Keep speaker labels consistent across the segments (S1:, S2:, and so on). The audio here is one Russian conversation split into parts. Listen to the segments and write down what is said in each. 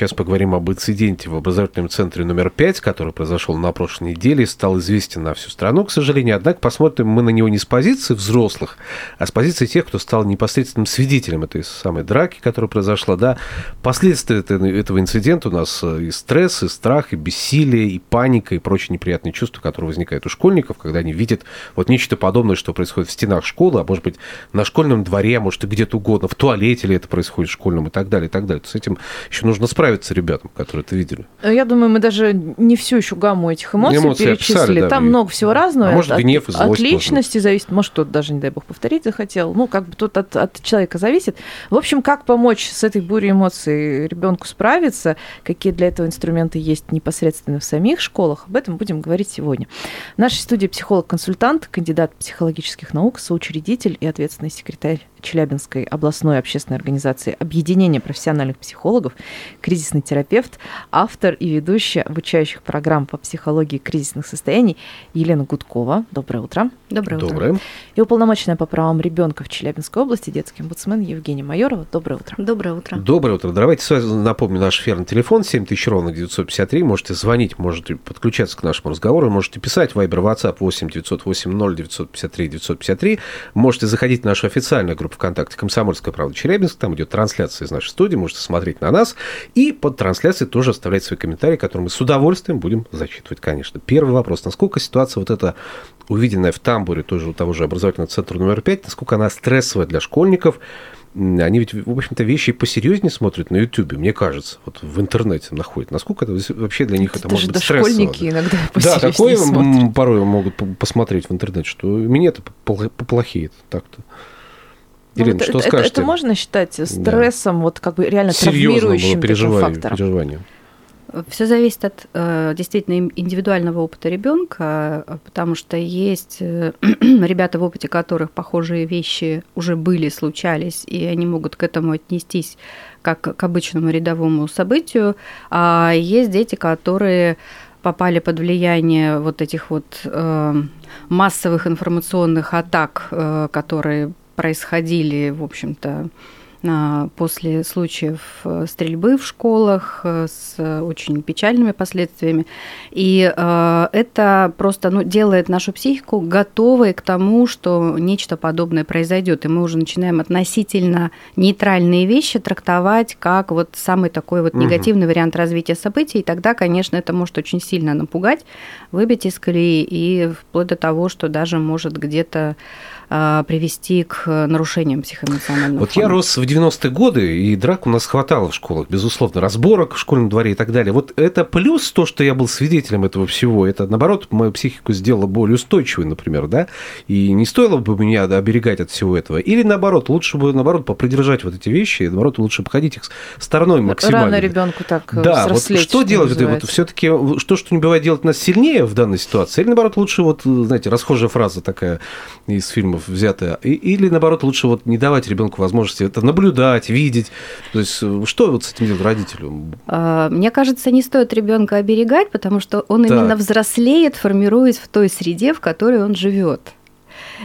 S1: сейчас поговорим об инциденте в образовательном центре номер 5, который произошел на прошлой неделе и стал известен на всю страну, к сожалению. Однако посмотрим мы на него не с позиции взрослых, а с позиции тех, кто стал непосредственным свидетелем этой самой драки, которая произошла. Да, последствия этого, инцидента у нас э, и стресс, и страх, и бессилие, и паника, и прочие неприятные чувства, которые возникают у школьников, когда они видят вот нечто подобное, что происходит в стенах школы, а может быть на школьном дворе, а может и где-то угодно, в туалете ли это происходит в школьном и так далее, и так далее. С этим еще нужно справиться ребятам, которые это видели.
S2: Я думаю, мы даже не всю еще гамму этих эмоций,
S1: Эмоции
S2: перечислили.
S1: описали, да,
S2: Там
S1: и-
S2: много всего разного.
S1: А может,
S2: от,
S1: гнев и
S2: от
S1: злость,
S2: личности зависит. Может, кто-то даже, не дай бог, повторить захотел. Ну, как бы тут от, от человека зависит. В общем, как помочь с этой бурей эмоций ребенку справиться, какие для этого инструменты есть непосредственно в самих школах, об этом будем говорить сегодня. В нашей студии психолог-консультант, кандидат психологических наук, соучредитель и ответственный секретарь Челябинской областной общественной организации Объединение профессиональных психологов, кризисный терапевт, автор и ведущая обучающих программ по психологии кризисных состояний Елена Гудкова. Доброе утро.
S3: Доброе утро.
S1: Доброе.
S2: И уполномоченная по правам ребенка в Челябинской области детский омбудсмен Евгения Майорова. Доброе утро.
S3: Доброе утро.
S1: Доброе утро. Давайте сразу напомню наш эфирный телефон 7000 ровно 953. Можете звонить, можете подключаться к нашему разговору, можете писать Viber, WhatsApp 8 908 0 953 953. Можете заходить в нашу официальную группу ВКонтакте «Комсомольская правда Челябинск». Там идет трансляция из нашей студии. Можете смотреть на нас. И под трансляцией тоже оставлять свои комментарии, которые мы с удовольствием будем зачитывать, конечно. Первый вопрос. Насколько ситуация вот эта, увиденная в тамбуре тоже у того же образовательного центра номер 5, насколько она стрессовая для школьников? Они ведь, в общем-то, вещи посерьезнее смотрят на Ютубе, мне кажется, вот в интернете находят. Насколько это вообще для них это,
S2: Даже
S1: может быть стрессово?
S2: иногда
S1: Да, такое
S2: смотрят.
S1: порой могут посмотреть в интернете, что мне это поплохеет так-то.
S2: Ну,
S1: Ирина,
S2: вот
S1: что
S2: это,
S1: скажете?
S2: это можно считать стрессом, вот как бы реально
S1: Серьезно было
S2: травмирующим таким
S1: переживание,
S2: фактором?
S1: переживание.
S3: Все зависит от э, действительно индивидуального опыта ребенка, э, потому что есть э, ребята, в опыте которых похожие вещи уже были, случались, и они могут к этому отнестись как к обычному рядовому событию, а есть дети, которые попали под влияние вот этих вот массовых информационных атак, которые происходили, в общем-то, а, после случаев э, стрельбы в школах э, с очень печальными последствиями. И э, это просто ну, делает нашу психику готовой к тому, что нечто подобное произойдет. И мы уже начинаем относительно нейтральные вещи трактовать как вот самый такой вот
S1: Мгм.
S3: негативный вариант развития событий. И тогда, конечно, это может очень сильно напугать, выбить из колеи и вплоть до того, что даже может где-то привести к нарушениям психоэмоционального
S1: Вот я
S3: фона.
S1: рос в 90-е годы, и драк у нас хватало в школах, безусловно, разборок в школьном дворе и так далее. Вот это плюс то, что я был свидетелем этого всего. Это, наоборот, мою психику сделало более устойчивой, например, да? И не стоило бы меня оберегать от всего этого. Или, наоборот, лучше бы, наоборот, попридержать вот эти вещи, и, наоборот, лучше обходить их стороной максимально.
S2: Рано ребенку так
S1: Да, вот что делать? Вот,
S2: называется.
S1: все-таки что, что не бывает, делать нас сильнее в данной ситуации? Или, наоборот, лучше, вот, знаете, расхожая фраза такая из фильмов взятая. И- или, наоборот, лучше вот не давать ребенку возможности это наблюдать, видеть. То есть, э, что вот с этим делать родителю?
S3: А, Мне кажется, не стоит ребенка оберегать, потому что он
S1: Так.
S3: именно взрослеет, формируясь в той среде, в которой он живет.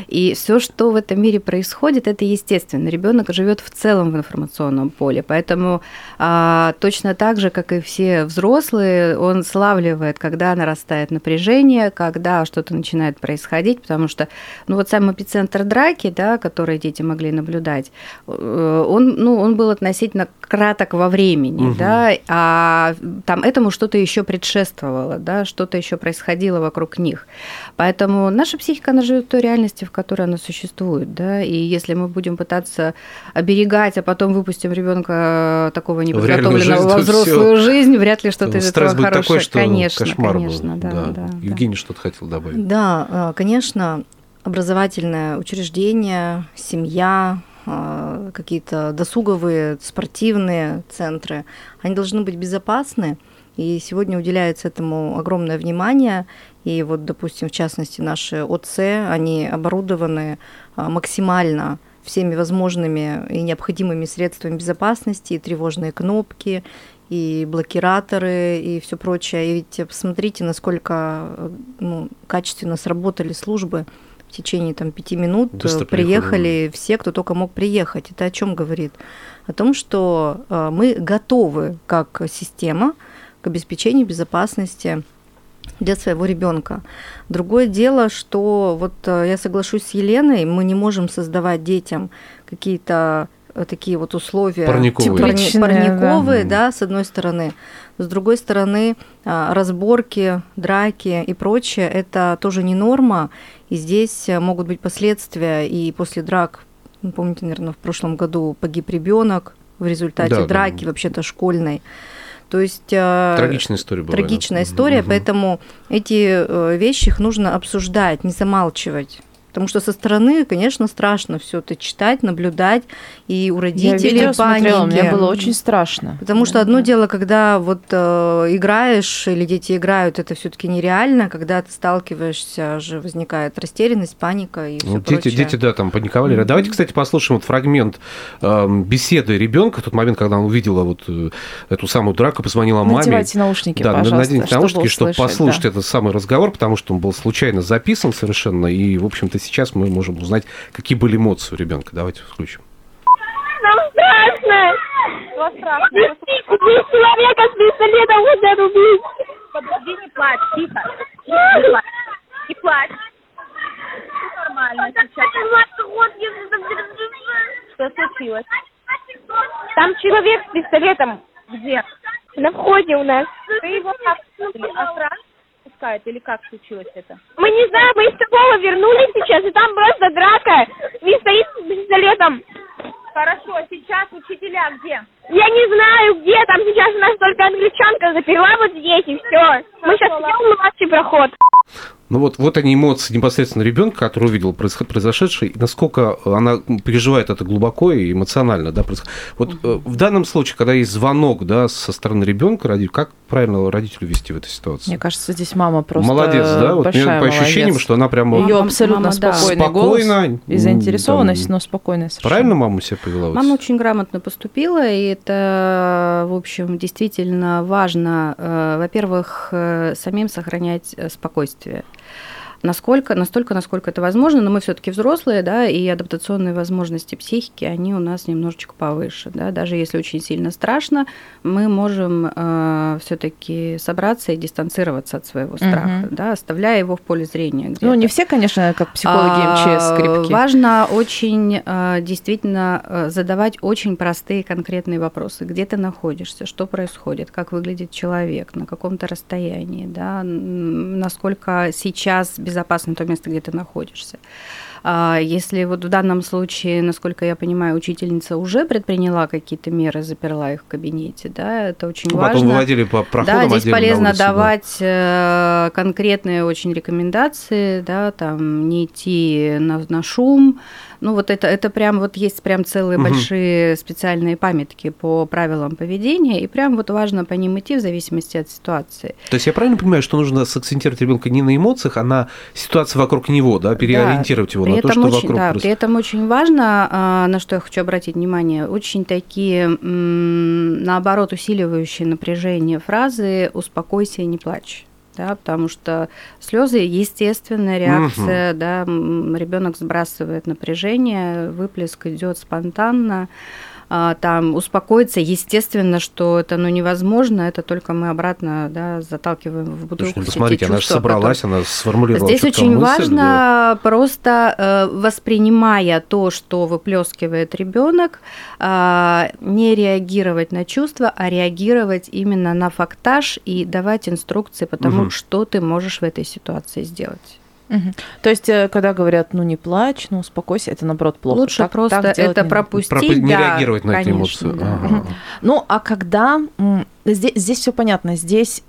S3: И все, что в этом мире происходит, это естественно. Ребенок живет в целом в информационном поле, поэтому а, точно так же, как и все взрослые, он славливает, когда нарастает напряжение, когда что-то начинает происходить, потому что, ну вот сам эпицентр драки, да, который дети могли наблюдать, э, он, ну, он был относительно краток во времени,
S1: Мгм.
S3: да, а там этому что-то еще предшествовало, да, что-то еще происходило вокруг них. Поэтому наша психика, она живет в той реальности, в которой она существует, да, и если мы будем пытаться оберегать, а потом выпустим ребенка такого
S1: реальную
S3: неподготовленного во взрослую жизнь, вряд ли что-то из
S1: Стресс
S3: этого
S1: будет
S3: хорошее.
S1: такой, что
S3: конечно,
S1: кошмар
S3: конечно,
S1: был.
S3: да, да, да.
S1: Евгений что-то хотел добавить.
S4: Да, э, конечно, образовательное учреждение, семья, э, какие-то досуговые, спортивные центры, они должны быть безопасны. И сегодня уделяется этому огромное внимание. И вот, допустим, в частности, наши ОЦ, они оборудованы а, максимально всеми возможными и необходимыми средствами безопасности, и тревожные кнопки, и блокираторы, и все прочее. И ведь посмотрите, насколько э, ну, качественно сработали службы в течение там, пяти минут.
S1: Быстро
S4: приехали
S1: приехали.
S4: все, кто только мог приехать. Это о чем говорит? О том, что э, мы готовы как система к обеспечению безопасности для своего ребенка. Другое дело, что вот э, я соглашусь с Еленой, мы не можем создавать детям какие-то э, такие вот условия
S1: Парниковые.
S4: парни-
S2: Тепличные,
S4: парниковые,
S1: да.
S4: да, с одной стороны. С другой стороны, а, разборки, драки и прочее, это тоже не норма, и здесь э, могут быть последствия, и после драк, помните, наверное, в прошлом году погиб ребенок в результате
S1: Да, да.
S4: драки, вообще-то школьной. То есть... э,
S1: Трагичная история была.
S4: трагичная
S1: да.
S4: история,
S1: Мгм.
S4: поэтому эти э, вещи их нужно обсуждать, не замалчивать. Потому что со стороны, конечно, страшно все это читать, наблюдать, и у
S2: Я
S4: родителей
S2: видео смотрела,
S4: паники.
S2: мне было очень страшно.
S4: Потому что одно дело, когда вот э, играешь или дети играют, это все-таки нереально, когда ты сталкиваешься, же возникает растерянность, паника и все
S1: Ну, дети, дети, да, там паниковали. Давайте, кстати, послушаем вот фрагмент эм, беседы ребенка в тот момент, когда он увидела вот э, эту самую драку, позвонила маме.
S2: Надевайте наушники,
S1: Да,
S2: пожалуйста,
S1: наденьте
S2: чтобы
S1: наушники, чтобы
S2: услышать,
S1: послушать
S2: да.
S1: этот самый разговор, потому что он был случайно записан совершенно, и, в общем-то, сейчас мы можем узнать, какие были эмоции у ребенка. Давайте включим.
S5: Нам страшно. Что страшно? Человека с пистолетом хотят убить. Подожди, не плачь, тихо. Не плачь. Не плачь. Все нормально сейчас. Что случилось? Там человек с пистолетом. Где? На входе у нас. Ты его как или пускает, или как случилось это? Мы не знаем, мы из школы вернулись сейчас, и там просто драка. И стоит с пистолетом. Хорошо, сейчас учителя где? Я не знаю, где. Там сейчас у нас только англичанка заперла вот здесь, и все. Мы сейчас идем младший проход.
S1: Ну вот, вот они эмоции непосредственно ребенка, который увидел произошедшее, и насколько она переживает это глубоко и эмоционально, да, происход- Вот э, в данном случае, когда есть звонок, да, со стороны ребенка, родителю, как правильно родителю вести в этой ситуации?
S2: Мне кажется, здесь мама просто
S1: молодец, да, вот мне по ощущениям,
S2: молодец.
S1: что она прямо
S2: Ее абсолютно
S3: мама, да.
S2: спокойный
S1: Спокойно,
S2: голос и заинтересованность,
S1: там,
S2: но спокойная совершенно.
S1: правильно мама себя повела?
S3: Мама очень грамотно поступила, и это, в общем, действительно важно, э, во-первых, э, самим сохранять э, спокойствие. Насколько, настолько, насколько это возможно, но мы все-таки взрослые, да, и адаптационные возможности психики, они у нас немножечко повыше, да, даже если очень сильно страшно, мы можем все-таки собраться и дистанцироваться от своего страха,
S2: Мгм.
S3: да, оставляя его в поле зрения.
S2: Ну,
S3: где-то.
S2: не все, конечно, как психологи МЧС
S3: А,
S2: скрипки.
S3: Важно очень э, действительно э, задавать очень простые конкретные вопросы. Где ты находишься, что происходит, как выглядит человек, на каком-то расстоянии, да, насколько сейчас безопасно то место, где ты находишься. А Если вот в данном случае, насколько я понимаю, учительница уже предприняла какие-то меры, заперла их в кабинете, да, это очень
S1: Ну,
S3: важно.
S1: Потом выводили по проходам
S3: Да, здесь полезно
S1: улицу, да.
S3: давать э, конкретные очень рекомендации, да, там не идти на, на шум. Ну, вот это, это прям вот есть прям целые
S1: Мгм.
S3: большие специальные памятки по правилам поведения, и прям вот важно по ним идти в зависимости от ситуации.
S1: То есть я правильно понимаю, что нужно сакцентировать ребенка не на эмоциях, а на ситуации вокруг него, да, переориентировать его
S3: при
S1: на то, что
S3: очень,
S1: вокруг
S3: да,
S1: происходит.
S3: При этом очень важно, а, на что я хочу обратить внимание, очень такие, наоборот, усиливающие напряжение фразы «успокойся и не плачь». Да, потому что слезы естественная реакция, да, ребенок сбрасывает напряжение, выплеск идет спонтанно, там успокоиться, естественно, что это ну, невозможно, это только мы обратно да, заталкиваем в бутылку.
S1: Слушай, ну, посмотрите, она же собралась, она сформулировала
S3: Здесь очень
S1: мысль,
S3: важно просто э, воспринимая то, что выплескивает ребенок, а, не реагировать на чувства, а реагировать именно на фактаж и давать инструкции по тому,
S1: Мгм.
S3: что ты можешь в этой ситуации сделать.
S2: Мгм. То есть, э, когда говорят, ну не плачь, ну успокойся, это наоборот плохо.
S3: Лучше
S2: Так-
S3: просто
S2: так
S3: это
S2: не-
S3: пропустить,
S1: Пропу- не
S3: да,
S1: реагировать на эти
S3: конечно,
S1: эмоции.
S3: да.
S1: Ага.
S2: Ну, а когда здесь, здесь все понятно, здесь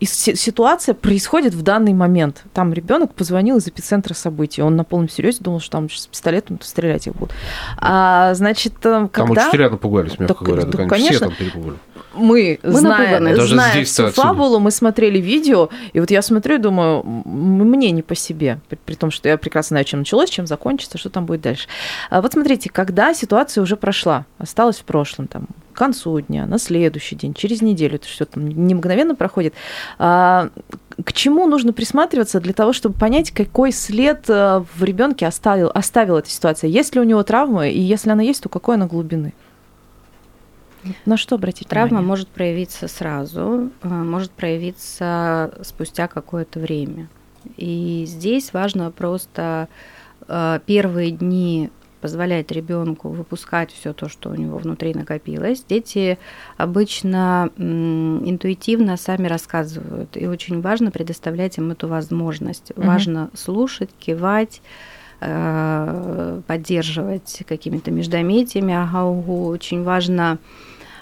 S2: и си- ситуация происходит в данный момент. Там ребенок позвонил из эпицентра событий. Он на полном серьезе думал, что там с пистолетом стрелять их будут. А, значит, э,
S1: Там
S2: когда
S1: учителя напугались, мягко
S2: Так,
S1: говоря.
S2: так,
S1: Да, конечно,
S2: конечно.
S1: все там перепугали.
S2: мы,
S3: Мы
S2: зная,
S3: напуганы.
S1: Даже
S2: зная
S1: здесь-то
S2: всю фабулу, мы смотрели видео, и вот я смотрю и думаю, мне не по себе, при, при том, что я прекрасно знаю, чем началось, чем закончится, что там будет дальше. А вот смотрите, когда ситуация уже прошла, осталась в прошлом, там, концу дня, на следующий день, через неделю, это все там не мгновенно проходит, а, к чему нужно присматриваться для того, чтобы понять, какой след э, в ребенке оставил, оставила эта ситуация? Есть ли у него травма, и если она есть, то какой она глубины? На что обратить
S3: Травма
S2: внимание?
S3: может проявиться сразу, э, может проявиться спустя какое-то время. И здесь важно просто э, первые дни позволять ребенку выпускать все то, что у него внутри накопилось. Дети обычно интуитивно сами рассказывают, и очень важно предоставлять им эту возможность.
S2: Мгм.
S3: Важно слушать, кивать, э, поддерживать какими-то междометиями, ага-угу. Очень важно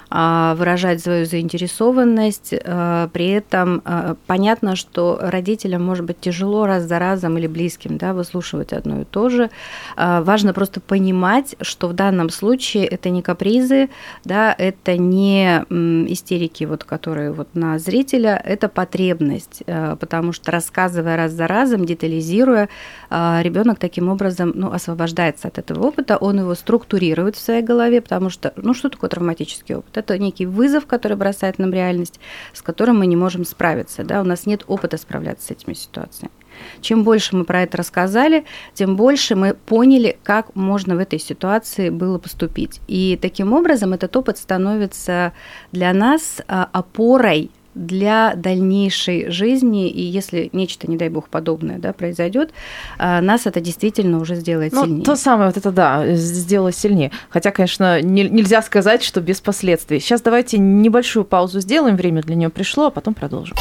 S3: выражать свою заинтересованность. а, При этом а, понятно, что родителям может быть тяжело раз за разом или близким да, выслушивать одно и то же. А, Важно просто понимать, что в данном случае это не капризы, да, это не истерики, вот, которые вот на зрителя, это потребность, а, потому что рассказывая раз за разом, детализируя, ребенок таким образом ну, освобождается от этого опыта, он его структурирует в своей голове, потому что, ну что такое травматический опыт? Это некий вызов, который бросает нам реальность, с которым мы не можем справиться. Да? У нас нет опыта справляться с этими ситуациями. Чем больше мы про это рассказали, тем больше мы поняли, как можно в этой ситуации было поступить. И таким образом этот опыт становится для нас а, опорой для дальнейшей жизни, и если нечто, не дай бог, подобное да, произойдет, а, нас это действительно уже сделает
S2: Ну,
S3: сильнее.
S2: то самое вот это, да, сделало сильнее. Хотя, конечно, не- нельзя сказать, что без последствий. Сейчас давайте небольшую паузу сделаем, время для нее пришло, а потом продолжим.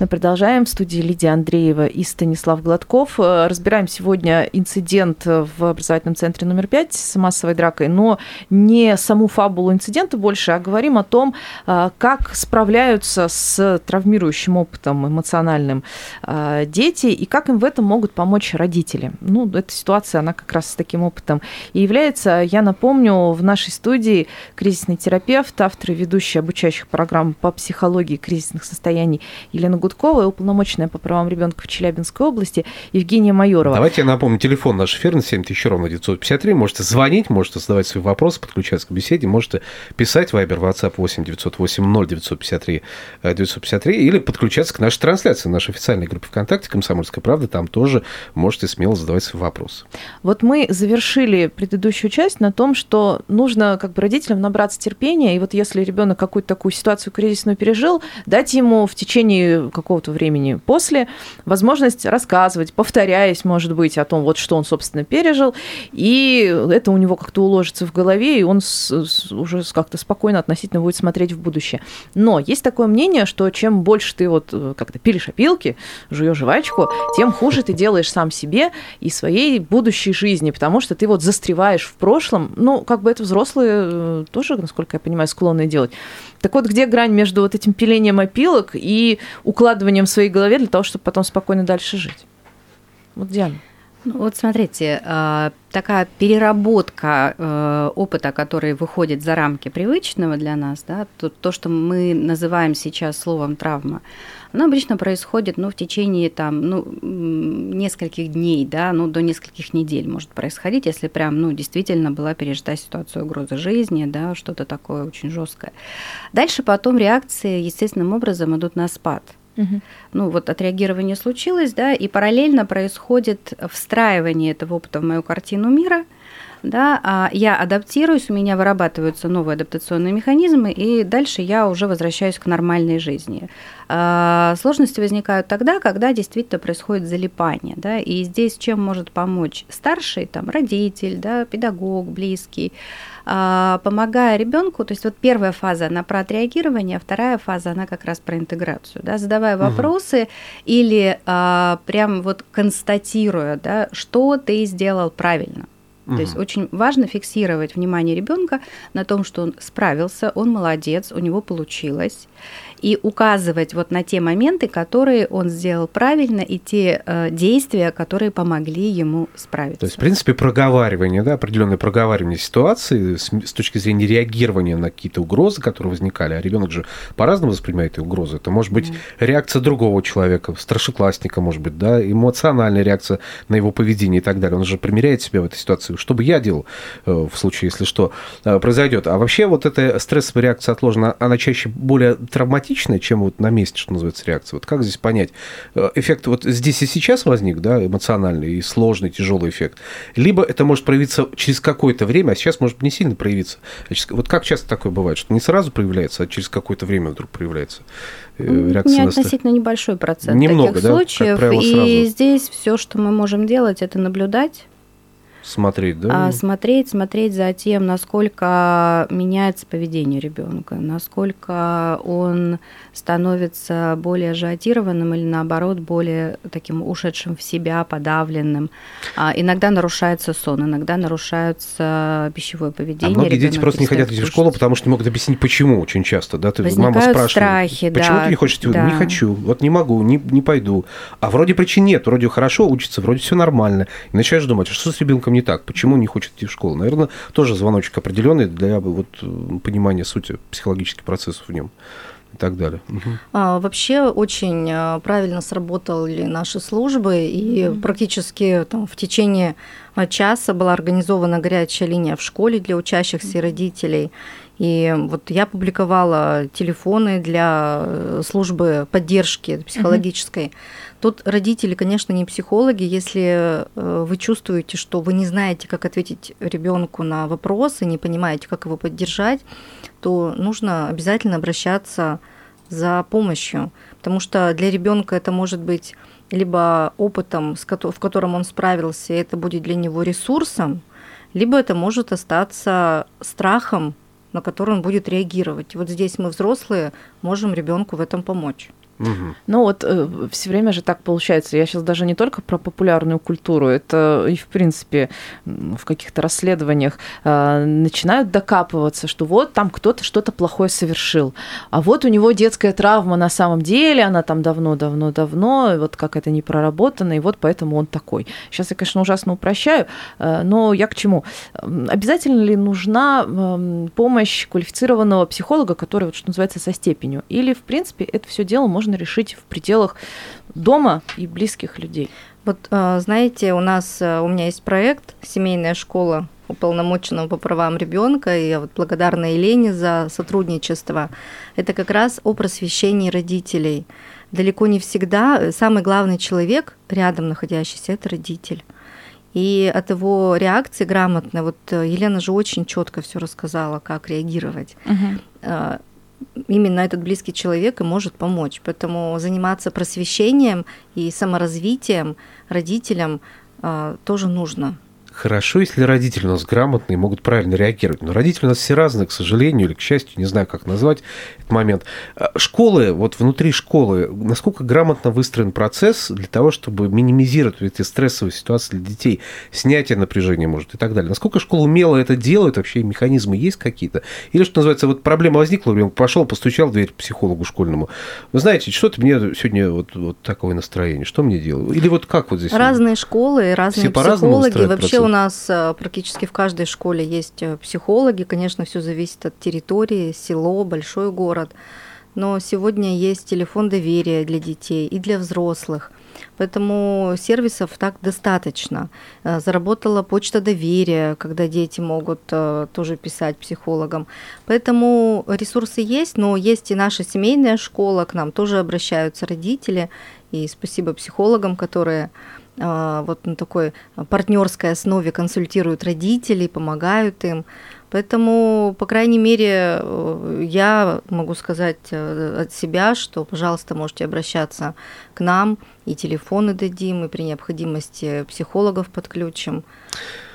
S2: Мы продолжаем. В студии Лидия Андреева и Станислав Гладков. Э, Разбираем сегодня инцидент в образовательном центре номер 5 с массовой дракой, но не саму фабулу инцидента больше, а говорим о том, э, как справляются с травмирующим опытом эмоциональным э, дети и как им в этом могут помочь родители. Ну, эта ситуация, она как раз с таким опытом и является. Я напомню, в нашей студии кризисный терапевт, автор и ведущий обучающих программ по психологии кризисных состояний Елена Гудкова и уполномоченная по правам ребенка в Челябинской области Евгения Майорова.
S1: Давайте я напомню, телефон наш эфирный 7000 ровно 953. Можете звонить, можете задавать свои вопросы, подключаться к беседе, можете писать Viber, WhatsApp 8 908 0 953 э, 953 или подключаться к нашей трансляции, нашей официальной группе ВКонтакте «Комсомольская правда». Там тоже можете смело задавать свои вопросы.
S2: Вот мы завершили предыдущую часть на том, что нужно как бы родителям набраться терпения, и вот если ребенок какую-то такую ситуацию кризисную пережил, дать ему в течение какого-то времени после возможность рассказывать, повторяясь, может быть, о том, вот что он, собственно, пережил, и это у него как-то уложится в голове, и он с- с- уже как-то спокойно относительно будет смотреть в будущее. Но есть такое мнение, что чем больше ты вот э, как-то пилишь опилки, жуешь жвачку, тем хуже ты делаешь сам себе и своей будущей жизни, потому что ты вот застреваешь в прошлом. Ну, как бы это взрослые э, тоже, насколько я понимаю, склонны делать. Так вот, где грань между вот этим пилением опилок и укладыванием в своей голове для того, чтобы потом спокойно дальше жить? Вот, Диана.
S3: Ну, Вот смотрите, а, такая переработка э, опыта, который выходит за рамки привычного для нас, да, то, то, что мы называем сейчас словом травма, оно обычно происходит ну, в течение там, ну, нескольких дней, да, ну, до нескольких недель может происходить, если прям ну, действительно была пережита ситуация угрозы жизни, да, что-то такое очень жесткое. Дальше потом реакции естественным образом идут на спад. Ну вот отреагирование случилось, да, и параллельно происходит встраивание этого опыта в мою картину мира, да, а я адаптируюсь, у меня вырабатываются новые адаптационные механизмы, и дальше я уже возвращаюсь к нормальной жизни. А, Сложности возникают тогда, когда действительно происходит залипание, да, и здесь чем может помочь старший, там, родитель, да, педагог, близкий, а, помогая ребенку, то есть вот первая фаза, она про отреагирование, а вторая фаза, она как раз про интеграцию, да, задавая вопросы или а, прям вот констатируя, да, что ты сделал правильно, То есть очень важно фиксировать внимание ребенка на том, что он справился, он молодец, у него получилось и указывать вот на те моменты, которые он сделал правильно, и те э, действия, которые помогли ему справиться.
S1: То есть, в принципе, проговаривание, да, определенное проговаривание ситуации с, с точки зрения реагирования на какие-то угрозы, которые возникали, а ребенок же по-разному воспринимает эти угрозы. Это может быть mm. реакция другого человека, старшеклассника, может быть, да, эмоциональная реакция на его поведение и так далее. Он же примеряет себя в этой ситуации. Что бы я делал э, в случае, если что э, произойдет? А вообще вот эта стрессовая реакция отложена, она чаще более травматична, драматичная, чем вот на месте, что называется, реакция. Вот как здесь понять? Э, эффект вот здесь и сейчас возник, да, эмоциональный и сложный, тяжелый эффект. Либо это может проявиться через какое-то время, а сейчас может не сильно проявиться. Вот как часто такое бывает, что не сразу проявляется, а через какое-то время вдруг проявляется
S3: э, реакция? Не относительно небольшой процент Немного, таких да? случаев. Правило, и здесь все, что мы можем делать, это наблюдать
S1: Смотреть, да?
S3: А, смотреть, смотреть за тем, насколько меняется поведение ребенка, насколько он становится более ажиотированным или наоборот более таким ушедшим в себя, подавленным. А, иногда нарушается сон, иногда нарушается пищевое поведение.
S1: А многие дети просто не хотят идти в школу, потому что не могут объяснить, почему очень часто. Да?
S3: Ты, Возникают мама спрашивает, страхи,
S1: почему
S3: да,
S1: ты не хочешь? Да. Не хочу, вот не могу, не, не пойду. А вроде причин нет, вроде хорошо учится, вроде все нормально. И начинаешь думать, а что с ребенком не так? Почему не хочет идти в школу? Наверное, тоже звоночек определенный для вот, понимания сути психологических процессов в нем и так далее. Угу.
S4: А, вообще очень а, правильно сработали наши службы, и угу. практически там, в течение а, часа была организована горячая линия в школе для учащихся и родителей. И вот я публиковала телефоны для э, службы поддержки психологической. Угу. Тут родители, конечно, не психологи. Если э, вы чувствуете, что вы не знаете, как ответить ребенку на вопросы, не понимаете, как его поддержать, то нужно обязательно обращаться за помощью, потому что для ребенка это может быть либо опытом, в котором он справился, и это будет для него ресурсом, либо это может остаться страхом, на который он будет реагировать. вот здесь мы взрослые можем ребенку в этом помочь.
S2: Угу. Ну вот э, все время же так получается. Я сейчас даже не только про популярную культуру, это и в принципе в каких-то расследованиях э, начинают докапываться, что вот там кто-то что-то плохое совершил, а вот у него детская травма на самом деле, она там давно-давно-давно, вот как это не проработано, и вот поэтому он такой. Сейчас я, конечно, ужасно упрощаю, э, но я к чему? Обязательно ли нужна э, помощь квалифицированного психолога, который, вот, что называется, со степенью? Или, в принципе, это все дело можно можно решить в пределах дома и близких людей.
S4: Вот, а, знаете, у нас, а, у меня есть проект «Семейная школа уполномоченного по правам ребенка, и я вот благодарна Елене за сотрудничество. Это как раз о просвещении родителей. Далеко не всегда самый главный человек, рядом находящийся, это родитель. И от его реакции грамотной, вот э, Елена же очень четко все рассказала, как реагировать. Угу именно этот близкий человек и может помочь. Поэтому заниматься просвещением и саморазвитием родителям э, тоже нужно.
S1: Хорошо, если родители у нас грамотные, могут правильно реагировать. Но родители у нас все разные, к сожалению, или к счастью, не знаю, как назвать этот момент. А, школы, вот внутри школы, насколько грамотно выстроен процесс для того, чтобы минимизировать эти стрессовые ситуации для детей, снятие напряжения, может, и так далее. Насколько школа умело это делает, вообще механизмы есть какие-то? Или, что называется, вот проблема возникла, пошел, постучал в дверь психологу школьному. Вы знаете, что-то мне сегодня вот, вот такое настроение, что мне делать? Или вот как вот здесь?
S4: Разные школы, разные Все психологи. Вообще у нас э, практически в каждой школе есть э, психологи. Конечно, все зависит от территории, село, большой город. Но сегодня есть телефон доверия для детей и для взрослых. Поэтому сервисов так достаточно. Э, заработала почта доверия, когда дети могут тоже писать психологам. Поэтому ресурсы есть, но есть и наша семейная школа, к нам тоже обращаются родители. И спасибо психологам, которые вот на такой партнерской основе консультируют родителей, помогают им. Поэтому, по крайней мере, э, я могу сказать э, от себя, что, пожалуйста, можете обращаться к нам, и телефоны дадим, и при необходимости психологов подключим.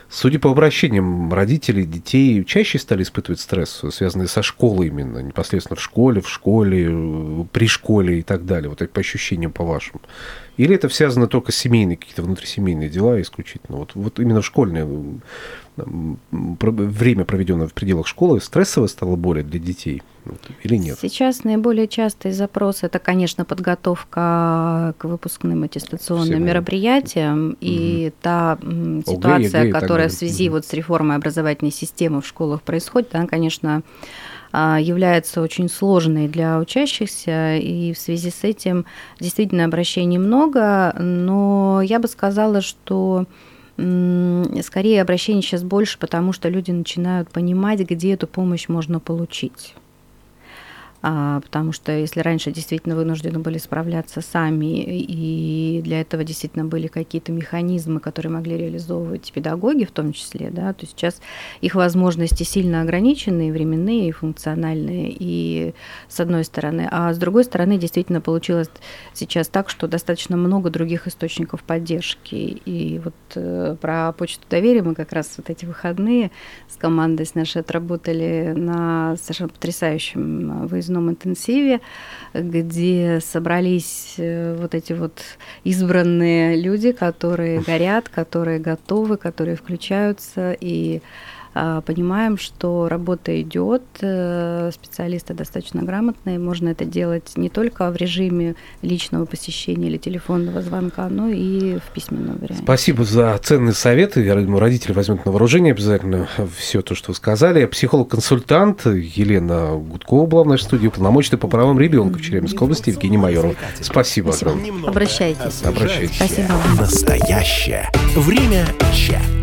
S1: Судя по обращениям родителей, детей чаще стали испытывать стресс, связанный со школой именно, непосредственно в школе, в школе, при школе и так далее. Вот это по ощущениям, по вашим. Или это связано только с семейными, какие-то внутрисемейные дела исключительно? Вот, вот именно в школьное время, проведенное в пределах школы, стрессовое стало более для детей или нет?
S3: Сейчас наиболее частый запрос – это, конечно, подготовка к выпускным аттестационным Всему. мероприятиям. Угу. И та ситуация, ОГЭ, которая в связи угу. вот с реформой образовательной системы в школах происходит, она, конечно, является очень сложной для учащихся, и в связи с этим действительно обращений много, но я бы сказала, что скорее обращений сейчас больше, потому что люди начинают понимать, где эту помощь можно получить. А, потому что если раньше действительно вынуждены были справляться сами, и для этого действительно были какие-то механизмы, которые могли реализовывать педагоги в том числе, да, то сейчас их возможности сильно ограничены, и временные, и функциональные, и с одной стороны, а с другой стороны действительно получилось сейчас так, что достаточно много других источников поддержки, и вот э, про почту доверия мы как раз вот эти выходные с командой с нашей отработали на совершенно потрясающем выездном выездном интенсиве, где собрались э, вот эти вот избранные люди, которые горят, которые готовы, которые включаются. И понимаем, что работа идет, э, специалисты достаточно грамотные, можно это делать не только в режиме личного посещения или телефонного звонка, но и в письменном варианте.
S1: Спасибо за ценные советы. Я думаю, родители возьмут на вооружение обязательно все то, что вы сказали. Психолог-консультант Елена Гудкова была в нашей студии, полномочный по правам ребенка в Челябинской области Евгений Майоров. Спасибо, Спасибо. огромное.
S4: Обращайтесь.
S1: Обращайтесь.
S4: Спасибо.
S6: Настоящее время чат.